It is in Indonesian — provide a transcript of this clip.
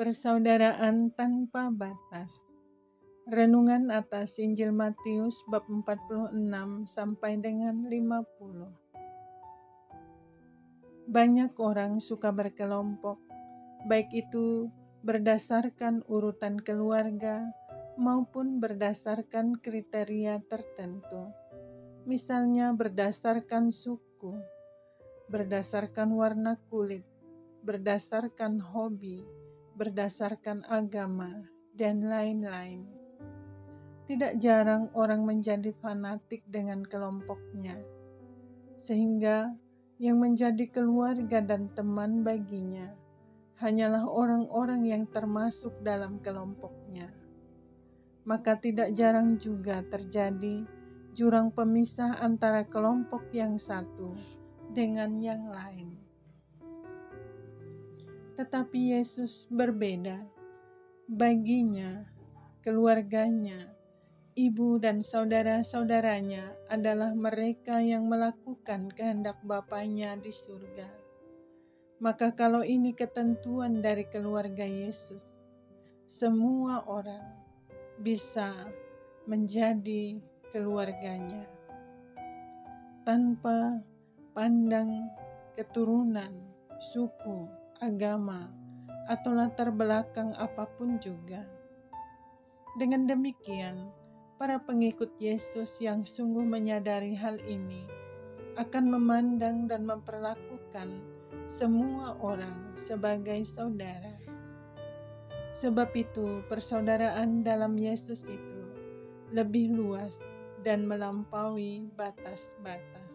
Persaudaraan tanpa batas. Renungan atas Injil Matius bab 46 sampai dengan 50. Banyak orang suka berkelompok, baik itu berdasarkan urutan keluarga maupun berdasarkan kriteria tertentu. Misalnya berdasarkan suku, berdasarkan warna kulit, berdasarkan hobi, berdasarkan agama, dan lain-lain. Tidak jarang orang menjadi fanatik dengan kelompoknya, sehingga yang menjadi keluarga dan teman baginya hanyalah orang-orang yang termasuk dalam kelompoknya. Maka, tidak jarang juga terjadi jurang pemisah antara kelompok yang satu dengan yang lain. Tetapi Yesus berbeda. Baginya, keluarganya, ibu dan saudara-saudaranya adalah mereka yang melakukan kehendak Bapaknya di surga. Maka kalau ini ketentuan dari keluarga Yesus, semua orang bisa menjadi keluarganya tanpa pandang keturunan, suku, agama, atau latar belakang apa pun juga. Dengan demikian, para pengikut Yesus yang sungguh menyadari hal ini akan memandang dan memperlakukan semua orang sebagai saudara. Sebab itu, persaudaraan dalam Yesus itu lebih luas dan melampaui batas-batas.